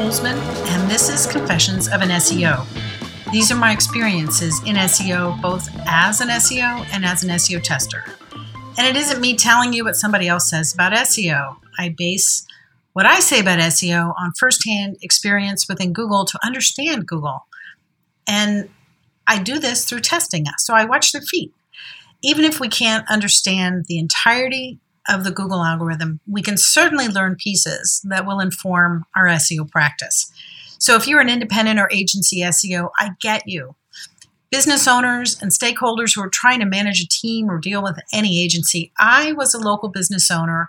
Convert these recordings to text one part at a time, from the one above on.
Holzman, and this is Confessions of an SEO. These are my experiences in SEO, both as an SEO and as an SEO tester. And it isn't me telling you what somebody else says about SEO. I base what I say about SEO on firsthand experience within Google to understand Google. And I do this through testing. So I watch their feet. Even if we can't understand the entirety of the Google algorithm, we can certainly learn pieces that will inform our SEO practice. So if you're an independent or agency SEO, I get you. Business owners and stakeholders who are trying to manage a team or deal with any agency, I was a local business owner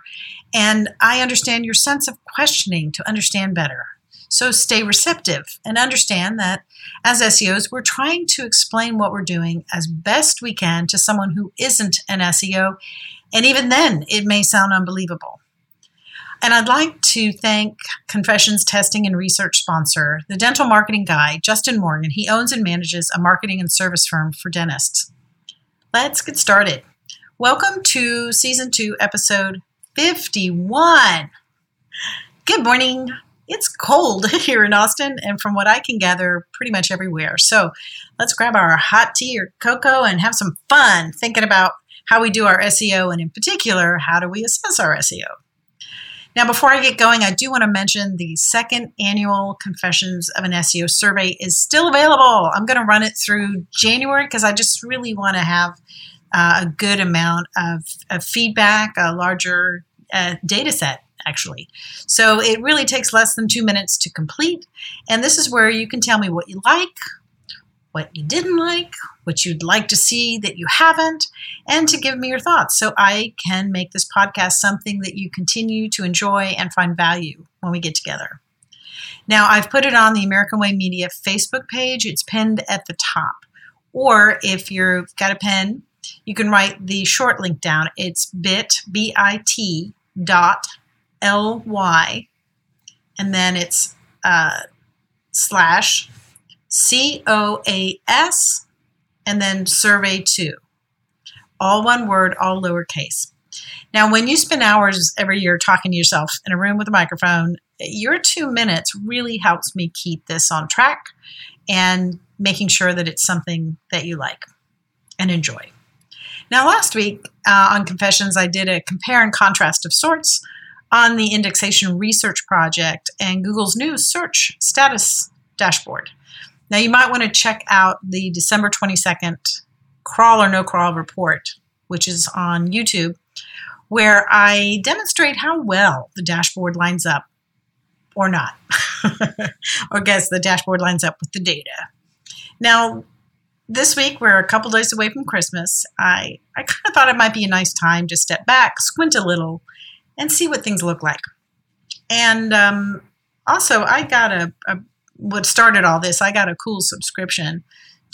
and I understand your sense of questioning to understand better. So stay receptive and understand that as SEOs, we're trying to explain what we're doing as best we can to someone who isn't an SEO. And even then, it may sound unbelievable. And I'd like to thank Confessions Testing and Research sponsor, the dental marketing guy, Justin Morgan. He owns and manages a marketing and service firm for dentists. Let's get started. Welcome to season two, episode 51. Good morning it's cold here in Austin, and from what I can gather, pretty much everywhere. So let's grab our hot tea or cocoa and have some fun thinking about how we do our SEO, and in particular, how do we assess our SEO. Now, before I get going, I do want to mention the second annual Confessions of an SEO survey is still available. I'm going to run it through January because I just really want to have uh, a good amount of, of feedback, a larger uh, data set actually. So it really takes less than two minutes to complete. And this is where you can tell me what you like, what you didn't like, what you'd like to see that you haven't, and to give me your thoughts so I can make this podcast something that you continue to enjoy and find value when we get together. Now, I've put it on the American Way Media Facebook page. It's pinned at the top. Or if you've got a pen, you can write the short link down. It's bit, B-I-T dot L Y, and then it's uh, slash C O A S, and then survey two. All one word, all lowercase. Now, when you spend hours every year talking to yourself in a room with a microphone, your two minutes really helps me keep this on track and making sure that it's something that you like and enjoy. Now, last week uh, on Confessions, I did a compare and contrast of sorts on the indexation research project and Google's new search status dashboard. Now, you might want to check out the December 22nd crawl or no crawl report, which is on YouTube, where I demonstrate how well the dashboard lines up or not, or guess the dashboard lines up with the data. Now, this week we're a couple days away from Christmas. I, I kind of thought it might be a nice time to step back, squint a little, and see what things look like. And um, also, I got a, a, what started all this. I got a cool subscription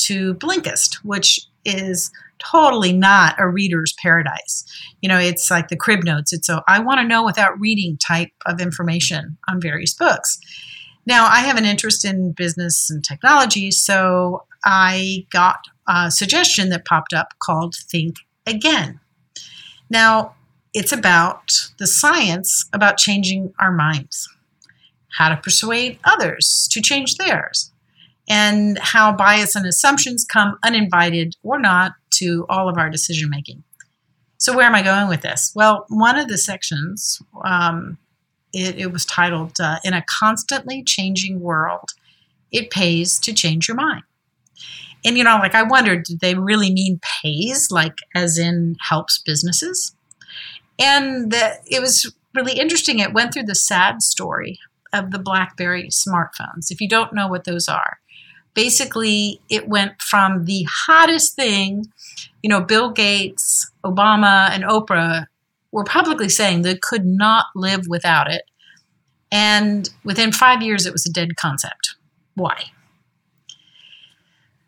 to Blinkist, which is totally not a reader's paradise. You know, it's like the crib notes. It's a I want to know without reading type of information on various books. Now, I have an interest in business and technology, so I got a suggestion that popped up called Think Again. Now, it's about the science about changing our minds, how to persuade others to change theirs, and how bias and assumptions come uninvited or not to all of our decision making. So, where am I going with this? Well, one of the sections, um, it, it, was titled uh, In a Constantly Changing World, It Pays to Change Your Mind. And, you know, like I wondered, did they really mean pays, like as in helps businesses? And the, it was really interesting. It went through the sad story of the BlackBerry smartphones. If you don't know what those are, basically it went from the hottest thing, you know, Bill Gates, Obama, and Oprah were publicly saying they could not live without it. And within five years, it was a dead concept. Why?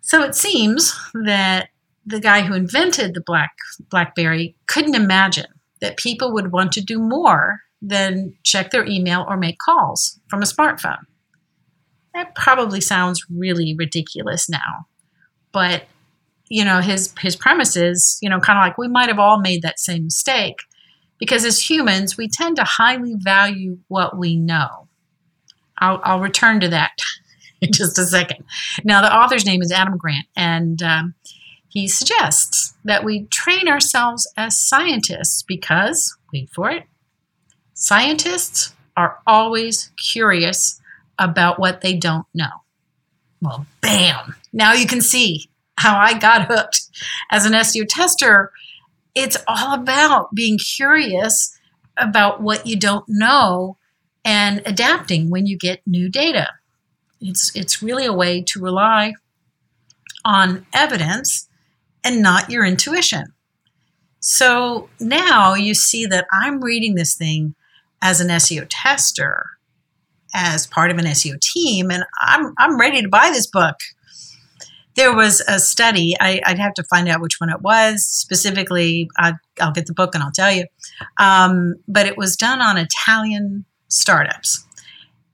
So it seems that the guy who invented the Black BlackBerry couldn't imagine that people would want to do more than check their email or make calls from a smartphone. That probably sounds really ridiculous now, but you know his his premise is you know kind of like we might have all made that same mistake because as humans we tend to highly value what we know. I'll, I'll return to that in just a second. Now, the author's name is Adam Grant, and um, he suggests that we train ourselves as scientists because, wait for it, scientists are always curious about what they don't know. Well, bam! Now you can see how I got hooked as an SEO tester. It's all about being curious about what you don't know and adapting when you get new data. It's, it's really a way to rely on evidence and not your intuition. So now you see that I'm reading this thing as an SEO tester, as part of an SEO team, and I'm, I'm ready to buy this book. There was a study, I, would have to find out which one it was specifically. I, will get the book and I'll tell you. Um, but it was done on Italian startups.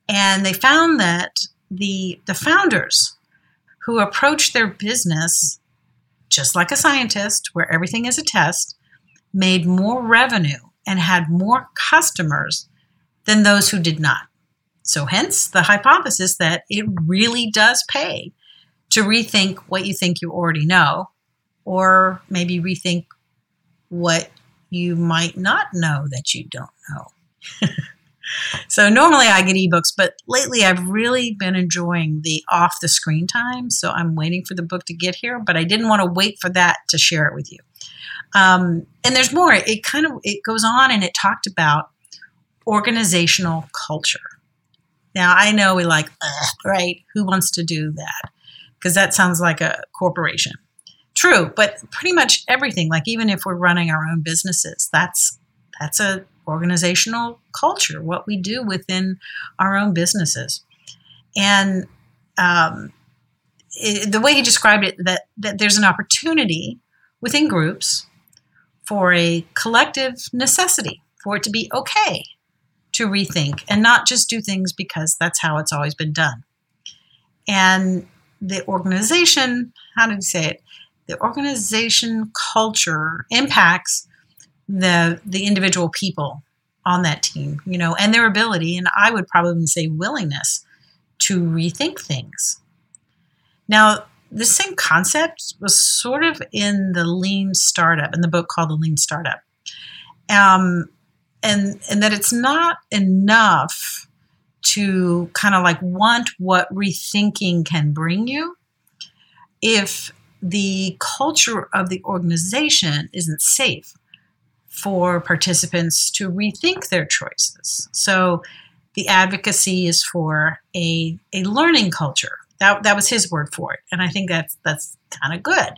And they found that the, the founders who approached their business just like a scientist, where everything is a test, made more revenue and had more customers than those who did not. So, hence the hypothesis that it really does pay to rethink what you think you already know, or maybe rethink what you might not know that you don't know. so normally I get ebooks, but lately I've really been enjoying the off the screen time. So I'm waiting for the book to get here, but I didn't want to wait for that to share it with you. Um, and there's more. It kind of it goes on and it talked about organizational culture. Now I know we like, right? Who wants to do that? Because that sounds like a corporation. True, but pretty much everything, like even if we're running our own businesses, that's that's a organizational culture, what we do within our own businesses. And um, it, the way he described it, that, that there's an opportunity within groups for a collective necessity, for it to be okay to rethink and not just do things because that's how it's always been done. And the organization, how did you say it? The organization culture impacts the the individual people on that team, you know, and their ability, and I would probably say willingness to rethink things. Now, the same concept was sort of in the lean startup, in the book called The Lean Startup. Um, and, and that it's not enough to kind of like want what rethinking can bring you if the culture of the organization isn't safe for participants to rethink their choices. So the advocacy is for a, a learning culture. That, that was his word for it. And I think that's, that's kind of good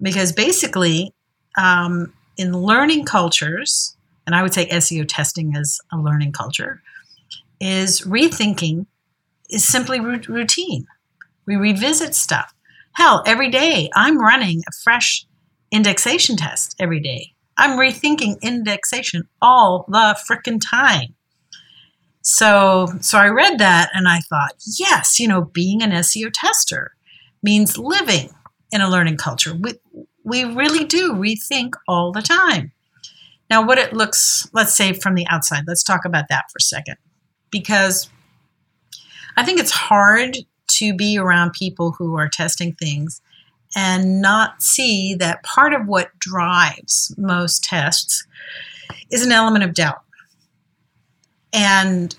because basically, um, in learning cultures, and I would say SEO testing is a learning culture, is rethinking is simply routine. We revisit stuff. Hell, every day I'm running a fresh indexation test every day. I'm rethinking indexation all the freaking time. So, so I read that and I thought, yes, you know, being an SEO tester means living in a learning culture. We, we really do rethink all the time. Now, what it looks, let's say from the outside, let's talk about that for a second. Because I think it's hard to be around people who are testing things and not see that part of what drives most tests is an element of doubt. And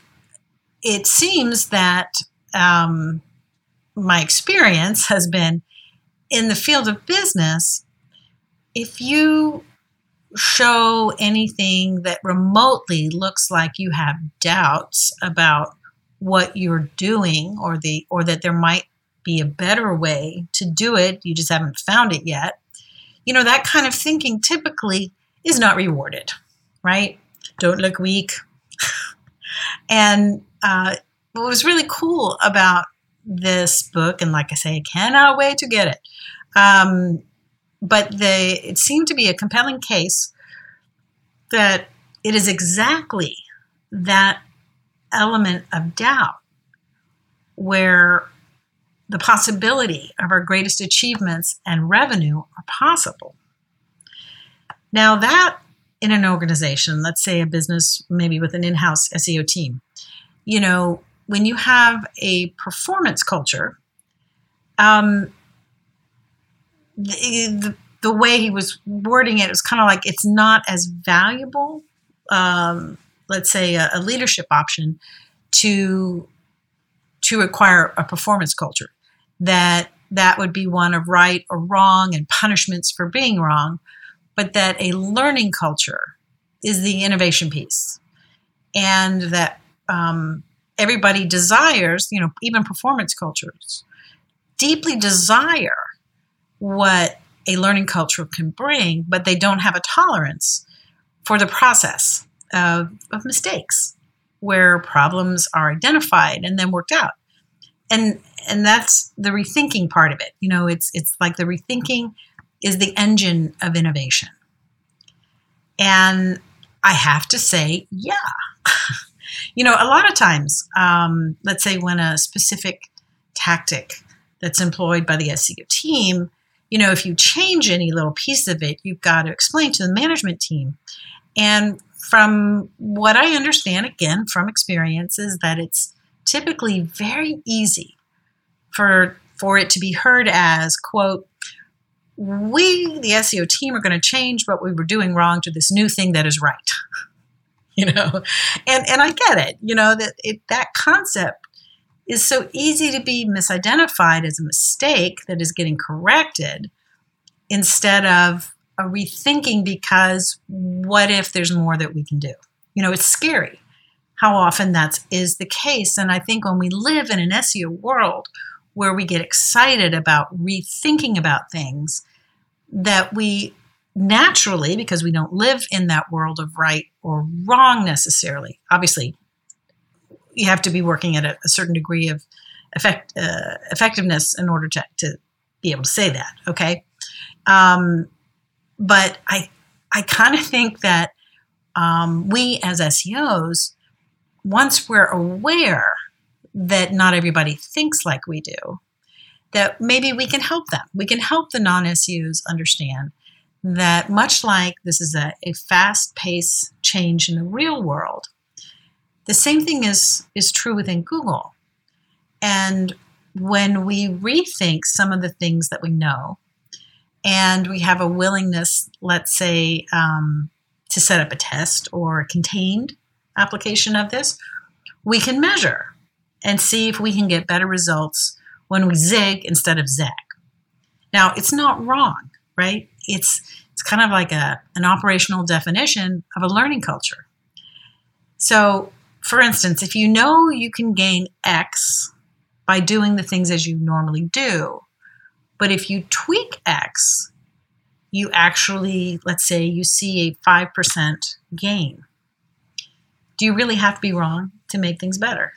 it seems that um, my experience has been in the field of business, if you show anything that remotely looks like you have doubts about what you're doing or the or that there might be a better way to do it. You just haven't found it yet. You know, that kind of thinking typically is not rewarded, right? Don't look weak. And uh, what was really cool about this book, and like I say, I cannot wait to get it. Um, but the, it seemed to be a compelling case that it is exactly that element of doubt where the possibility of our greatest achievements and revenue are possible. Now, that in an organization, let's say a business maybe with an in house SEO team, you know, when you have a performance culture, um, the, the, the way he was wording it it was kind of like it's not as valuable, um, let's say, a, a leadership option to to acquire a performance culture. That that would be one of right or wrong and punishments for being wrong, but that a learning culture is the innovation piece, and that um, everybody desires, you know, even performance cultures deeply desire what a learning culture can bring, but they don't have a tolerance for the process of, of mistakes where problems are identified and then worked out. And and that's the rethinking part of it. You know, it's it's like the rethinking is the engine of innovation. And I have to say, yeah. you know, a lot of times, um, let's say when a specific tactic that's employed by the SEO team, you know, if you change any little piece of it, you've got to explain to the management team. And from what I understand, again, from experience, is that it's typically very easy for for it to be heard as quote we the seo team are going to change what we were doing wrong to this new thing that is right. You know? And and i get it you know that it, that concept is so easy to be misidentified as a mistake that is getting corrected instead of a rethinking because what if there's more that we can do? You know it's scary how often that is the case. And i think when we live in an seo world where we get excited about rethinking about things that we naturally, because we don't live in that world of right or wrong necessarily. Obviously, you have to be working at a, a certain degree of effect, uh, effectiveness in order to, to be able to say that. Okay, um, but I I kind of think that um, we as SEOs, once we're aware that not everybody thinks like we do, that maybe we can help them. We can help the non SEOs understand that much like this is a, a fast paced change in the real world, the same thing is, is true within Google. And when we rethink some of the things that we know, and we have a willingness, let's say, um, to set up a test or a contained application of this, we can measure and see if we can get better results when we zig instead of zag. Now, it's not wrong, right? It's it's kind of like a an operational definition of a learning culture. So, for instance, if you know you can gain X by doing the things as you normally do, but if you tweak X, you actually, let's say, you see a 5% gain. Do you really have to be wrong to make things better?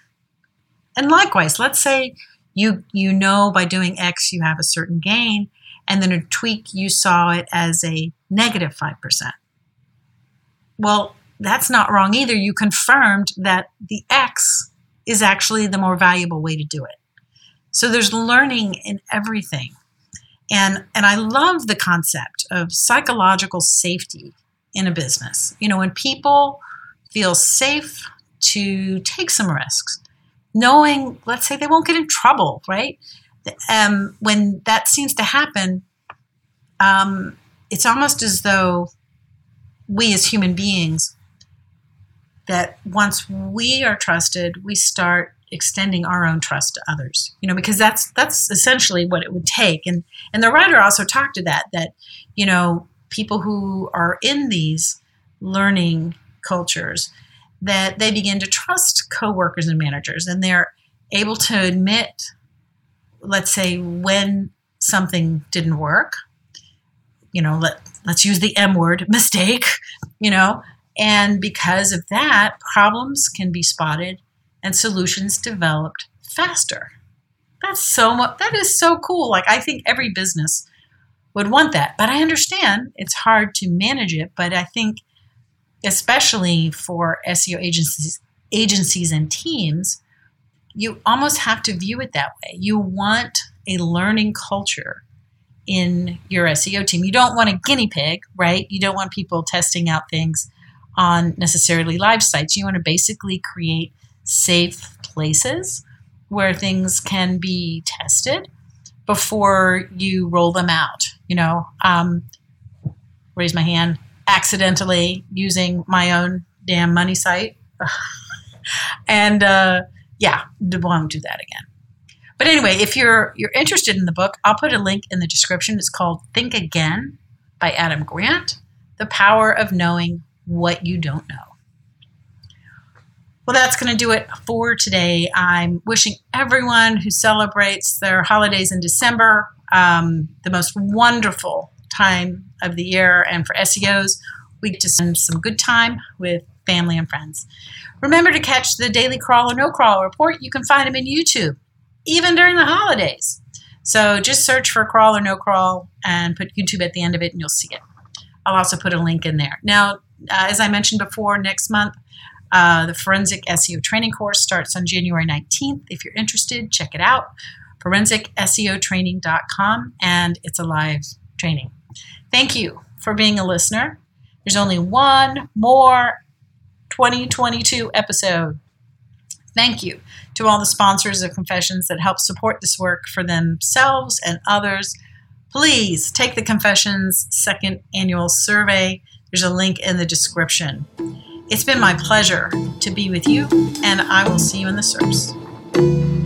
And likewise, let's say you you know by doing X you have a certain gain, and then a tweak you saw it as a negative five percent. Well, that's not wrong either. You confirmed that the X is actually the more valuable way to do it. So there's learning in everything. And and I love the concept of psychological safety in a business. You know, when people feel safe to take some risks, knowing, let's say, they won't get in trouble, right? Um, when that seems to happen, um, it's almost as though we as human beings, that once we are trusted, we start extending our own trust to others you know because that's that's essentially what it would take and and the writer also talked to that that you know people who are in these learning cultures that they begin to trust coworkers and managers and they're able to admit let's say when something didn't work. You know let let's use the m word mistake you know? And because of that problems can be spotted and solutions developed faster. That's so much that is so cool. Like i think every business would want that but i understand it's hard to manage it but i think especially for SEO agencies, agencies and teams, you almost have to view it that way. You want a learning culture in your SEO team. You don't want a guinea pig, right? You don't want people testing out things on necessarily live sites. You want to basically create safe places where things can be tested before you roll them out. You know, um, raise my hand, accidentally using my own damn money site. and uh, yeah, won't do that again. But anyway, if you're you're interested in the book, I'll put a link in the description. It's called Think Again by Adam Grant: The Power of Knowing What You Don't Know. Well, that's going to do it for today. I'm wishing everyone who celebrates their holidays in December um, the most wonderful time of the year. And for SEOs, we get to spend some good time with family and friends. Remember to catch the daily crawl or no crawl report. You can find them in YouTube, even during the holidays. So just search for crawl or no crawl and put YouTube at the end of it, and you'll see it. I'll also put a link in there. Now, uh, as I mentioned before, next month uh, the Forensic SEO training course starts on January 19th. If you're interested, check it out. ForensicSEOtraining.com, and it's a live training. Thank you for being a listener. There's only one more 2022 episode. Thank you to all the sponsors of Confessions that help support this work for themselves and others. Please take the Confessions second annual survey. There's a link in the description. It's been my pleasure to be with you, and I will see you in the SERPs.